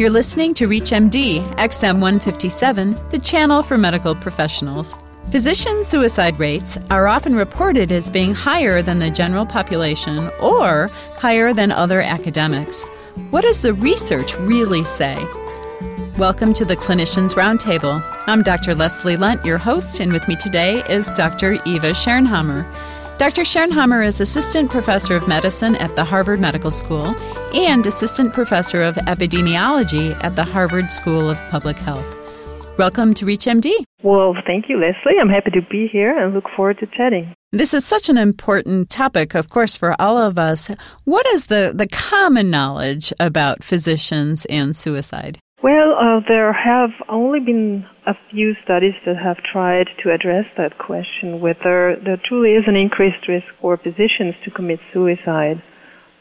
You're listening to ReachMD XM157, the channel for medical professionals. Physician suicide rates are often reported as being higher than the general population or higher than other academics. What does the research really say? Welcome to the Clinicians Roundtable. I'm Dr. Leslie Lundt, your host, and with me today is Dr. Eva Schernhammer. Dr. Schernhammer is Assistant Professor of Medicine at the Harvard Medical School and Assistant Professor of Epidemiology at the Harvard School of Public Health. Welcome to ReachMD. Well, thank you, Leslie. I'm happy to be here and look forward to chatting. This is such an important topic, of course, for all of us. What is the, the common knowledge about physicians and suicide? Well, uh, there have only been a few studies that have tried to address that question whether there truly is an increased risk for physicians to commit suicide.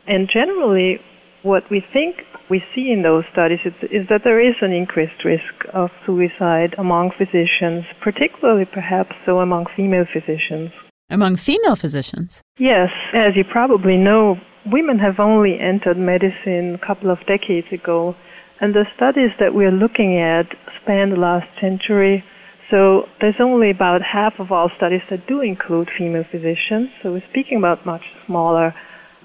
And generally, what we think we see in those studies is, is, that there is an increased risk of suicide among physicians, particularly perhaps so among female physicians. Among female physicians? Yes. As you probably know, women have only entered medicine a couple of decades ago and the studies that we're looking at span the last century. So there's only about half of all studies that do include female physicians. So we're speaking about much smaller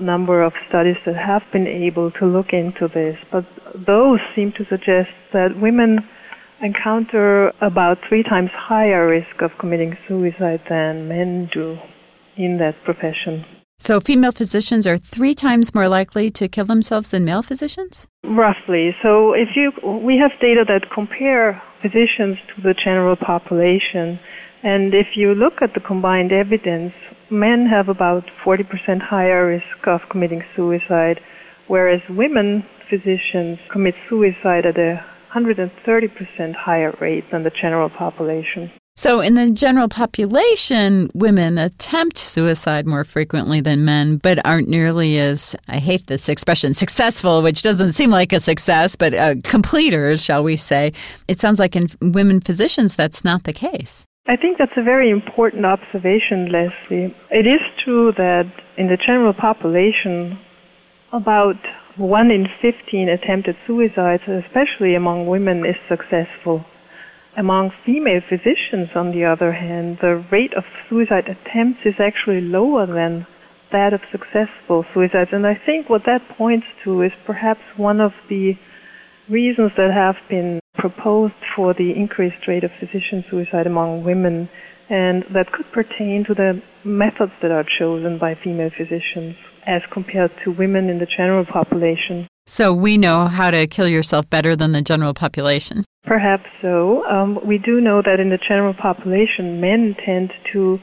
number of studies that have been able to look into this. But those seem to suggest that women encounter about three times higher risk of committing suicide than men do in that profession. So, female physicians are three times more likely to kill themselves than male physicians? Roughly. So, if you, we have data that compare physicians to the general population. And if you look at the combined evidence, men have about 40% higher risk of committing suicide, whereas women physicians commit suicide at a 130% higher rate than the general population. So, in the general population, women attempt suicide more frequently than men, but aren't nearly as, I hate this expression, successful, which doesn't seem like a success, but uh, completers, shall we say. It sounds like in women physicians, that's not the case. I think that's a very important observation, Leslie. It is true that in the general population, about 1 in 15 attempted suicides, especially among women, is successful. Among female physicians, on the other hand, the rate of suicide attempts is actually lower than that of successful suicides. And I think what that points to is perhaps one of the reasons that have been proposed for the increased rate of physician suicide among women, and that could pertain to the methods that are chosen by female physicians as compared to women in the general population. So we know how to kill yourself better than the general population. Perhaps so. Um, we do know that in the general population, men tend to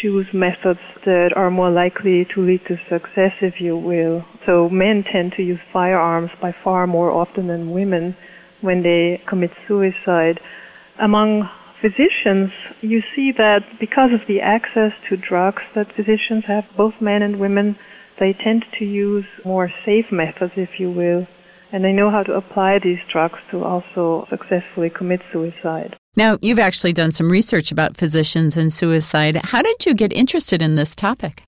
choose methods that are more likely to lead to success, if you will. So men tend to use firearms by far more often than women when they commit suicide. Among physicians, you see that because of the access to drugs that physicians have, both men and women, they tend to use more safe methods, if you will, and they know how to apply these drugs to also successfully commit suicide. Now, you've actually done some research about physicians and suicide. How did you get interested in this topic?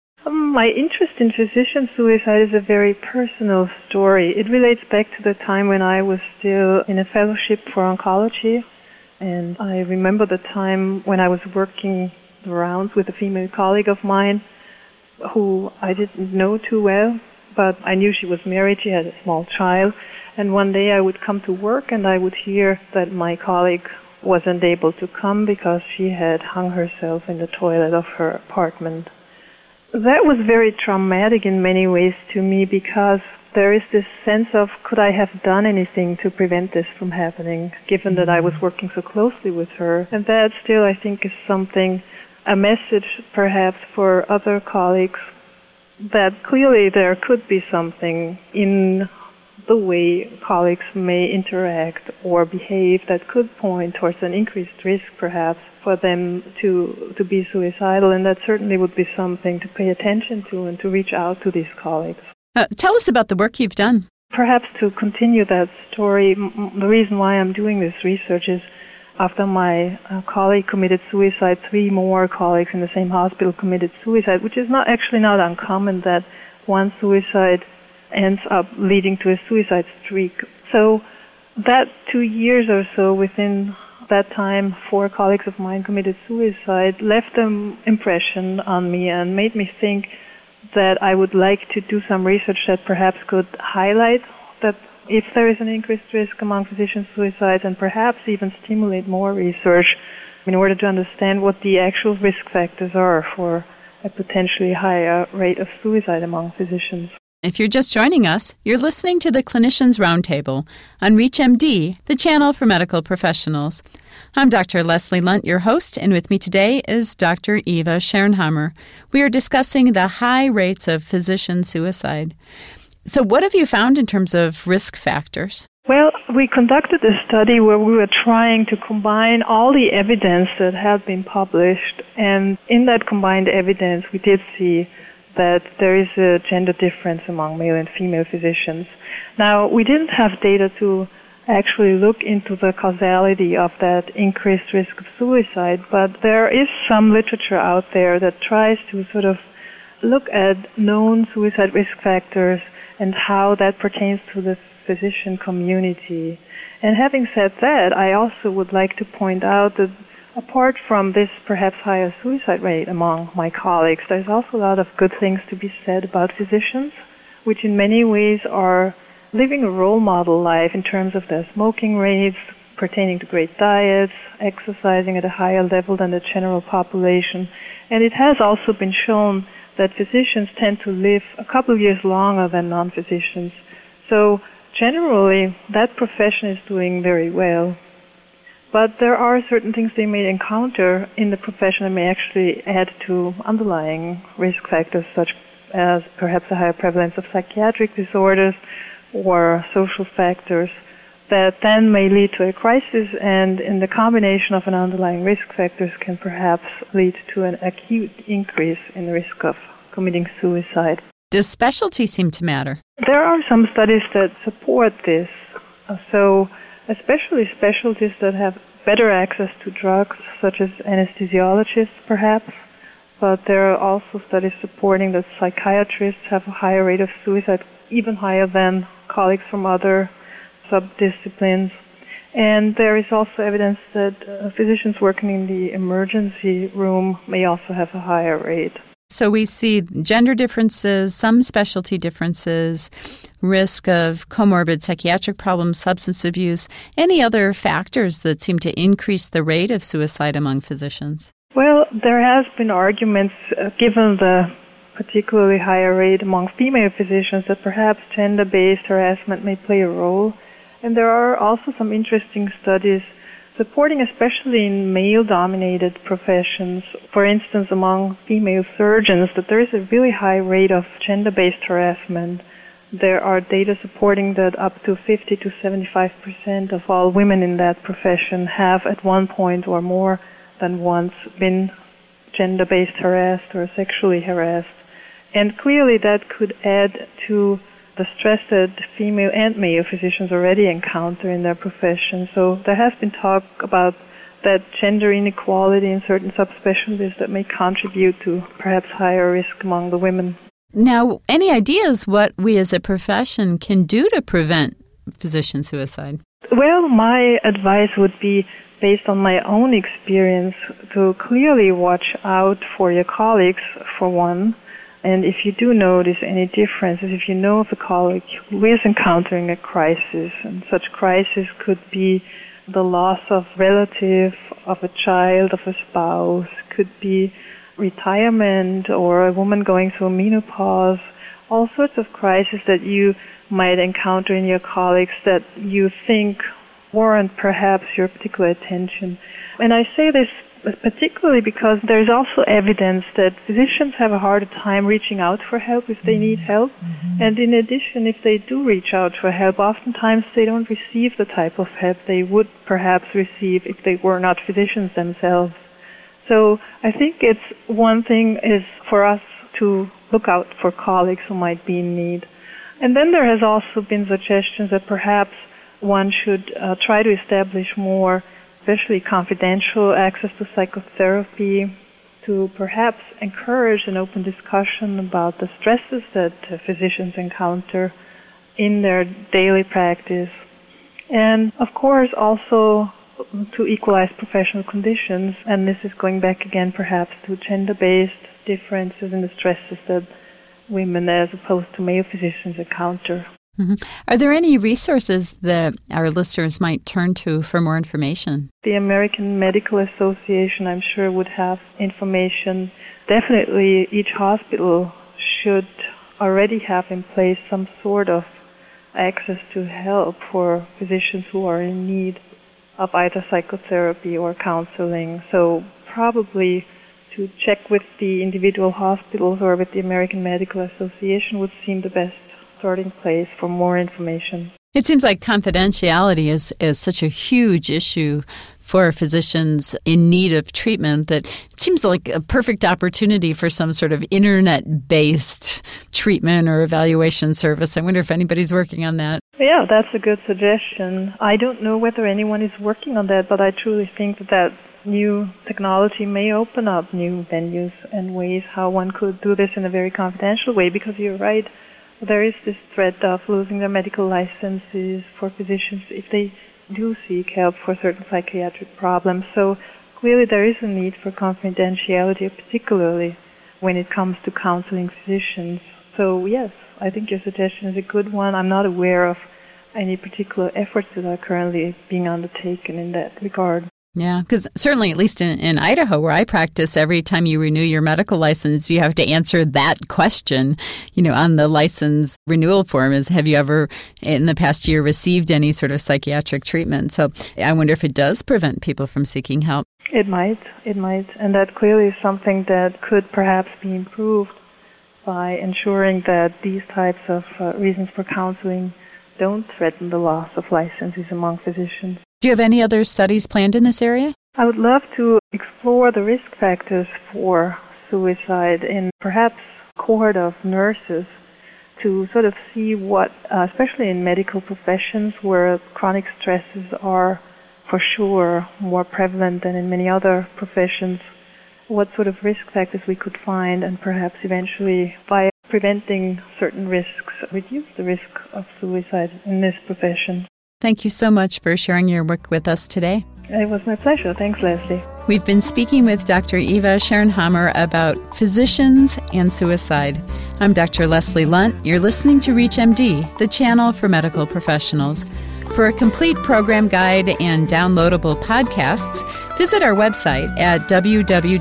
My interest in physician suicide is a very personal story. It relates back to the time when I was still in a fellowship for oncology. And I remember the time when I was working the rounds with a female colleague of mine who I didn't know too well, but I knew she was married, she had a small child, and one day I would come to work and I would hear that my colleague wasn't able to come because she had hung herself in the toilet of her apartment. That was very traumatic in many ways to me because there is this sense of could I have done anything to prevent this from happening, given that I was mm-hmm. working so closely with her. And that still, I think, is something, a message perhaps for other colleagues that clearly there could be something in the way colleagues may interact or behave that could point towards an increased risk perhaps for them to to be suicidal and that certainly would be something to pay attention to and to reach out to these colleagues. Uh, tell us about the work you've done. Perhaps to continue that story, m- the reason why I'm doing this research is after my uh, colleague committed suicide, three more colleagues in the same hospital committed suicide, which is not actually not uncommon that one suicide ends up leading to a suicide streak. So that two years or so within that time, four colleagues of mine committed suicide, left an impression on me and made me think that I would like to do some research that perhaps could highlight that if there is an increased risk among physician suicides and perhaps even stimulate more research in order to understand what the actual risk factors are for a potentially higher rate of suicide among physicians. If you're just joining us, you're listening to the Clinicians Roundtable on ReachMD, the channel for medical professionals. I'm Dr. Leslie Lundt, your host, and with me today is Dr. Eva Schernhammer. We are discussing the high rates of physician suicide. So, what have you found in terms of risk factors? Well, we conducted a study where we were trying to combine all the evidence that had been published, and in that combined evidence, we did see that there is a gender difference among male and female physicians. Now, we didn't have data to actually look into the causality of that increased risk of suicide, but there is some literature out there that tries to sort of look at known suicide risk factors and how that pertains to the physician community. And having said that, I also would like to point out that Apart from this perhaps higher suicide rate among my colleagues, there's also a lot of good things to be said about physicians, which in many ways are living a role model life in terms of their smoking rates, pertaining to great diets, exercising at a higher level than the general population. And it has also been shown that physicians tend to live a couple of years longer than non-physicians. So generally, that profession is doing very well. But there are certain things they may encounter in the profession that may actually add to underlying risk factors, such as perhaps a higher prevalence of psychiatric disorders or social factors that then may lead to a crisis and in the combination of an underlying risk factors can perhaps lead to an acute increase in the risk of committing suicide. Does specialty seem to matter? There are some studies that support this. So especially specialties that have better access to drugs, such as anesthesiologists, perhaps. But there are also studies supporting that psychiatrists have a higher rate of suicide, even higher than colleagues from other subdisciplines. And there is also evidence that uh, physicians working in the emergency room may also have a higher rate. So we see gender differences, some specialty differences, risk of comorbid psychiatric problems, substance abuse, any other factors that seem to increase the rate of suicide among physicians? Well, there has been arguments uh, given the particularly higher rate among female physicians that perhaps gender-based harassment may play a role. And there are also some interesting studies supporting especially in male-dominated professions, for instance among female surgeons, that there is a really high rate of gender-based harassment. There are data supporting that up to 50 to 75 percent of all women in that profession have at one point or more than once been gender-based harassed or sexually harassed. And clearly that could add to the stress that female and male physicians already encounter in their profession. So there has been talk about that gender inequality in certain subspecialties that may contribute to perhaps higher risk among the women. Now, any ideas what we as a profession can do to prevent physician suicide? Well, my advice would be based on my own experience to clearly watch out for your colleagues, for one, and if you do notice any differences, if you know of a colleague who is encountering a crisis, and such crisis could be the loss of relative, of a child, of a spouse, could be retirement or a woman going through menopause, all sorts of crises that you might encounter in your colleagues that you think warrant perhaps your particular attention. And I say this particularly because there's also evidence that physicians have a harder time reaching out for help if they need help. Mm-hmm. And in addition, if they do reach out for help, oftentimes they don't receive the type of help they would perhaps receive if they were not physicians themselves. So I think it's one thing is for us to look out for colleagues who might be in need. And then there has also been suggestions that perhaps one should uh, try to establish more especially confidential access to psychotherapy, to perhaps encourage an open discussion about the stresses that physicians encounter in their daily practice. And of course, also to equalize professional conditions, and this is going back again perhaps to gender based differences in the stresses that women as opposed to male physicians encounter. Mm-hmm. Are there any resources that our listeners might turn to for more information? The American Medical Association, I'm sure, would have information. Definitely, each hospital should already have in place some sort of access to help for physicians who are in need of either psychotherapy or counseling. So, probably to check with the individual hospitals or with the American Medical Association would seem the best starting place for more information. It seems like confidentiality is, is such a huge issue for physicians in need of treatment that it seems like a perfect opportunity for some sort of internet based treatment or evaluation service. I wonder if anybody's working on that. Yeah, that's a good suggestion. I don't know whether anyone is working on that, but I truly think that that new technology may open up new venues and ways how one could do this in a very confidential way because you're right there is this threat of losing their medical licenses for physicians if they do seek help for certain psychiatric problems. So clearly there is a need for confidentiality, particularly when it comes to counseling physicians. So yes, I think your suggestion is a good one. I'm not aware of any particular efforts that are currently being undertaken in that regard. Yeah, because certainly, at least in, in Idaho, where I practice, every time you renew your medical license, you have to answer that question, you know, on the license renewal form is have you ever in the past year received any sort of psychiatric treatment? So I wonder if it does prevent people from seeking help. It might, it might. And that clearly is something that could perhaps be improved by ensuring that these types of uh, reasons for counseling don't threaten the loss of licenses among physicians. Do you have any other studies planned in this area? I would love to explore the risk factors for suicide in perhaps cohort of nurses to sort of see what, uh, especially in medical professions where chronic stresses are for sure more prevalent than in many other professions, what sort of risk factors we could find and perhaps eventually by preventing certain risks reduce the risk of suicide in this profession. Thank you so much for sharing your work with us today. It was my pleasure. Thanks, Leslie. We've been speaking with Dr. Eva Schernhammer about physicians and suicide. I'm Dr. Leslie Lundt. You're listening to ReachMD, the channel for medical professionals. For a complete program guide and downloadable podcasts, visit our website at www.reachmd.com.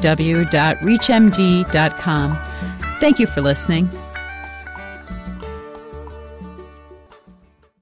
Thank you for listening.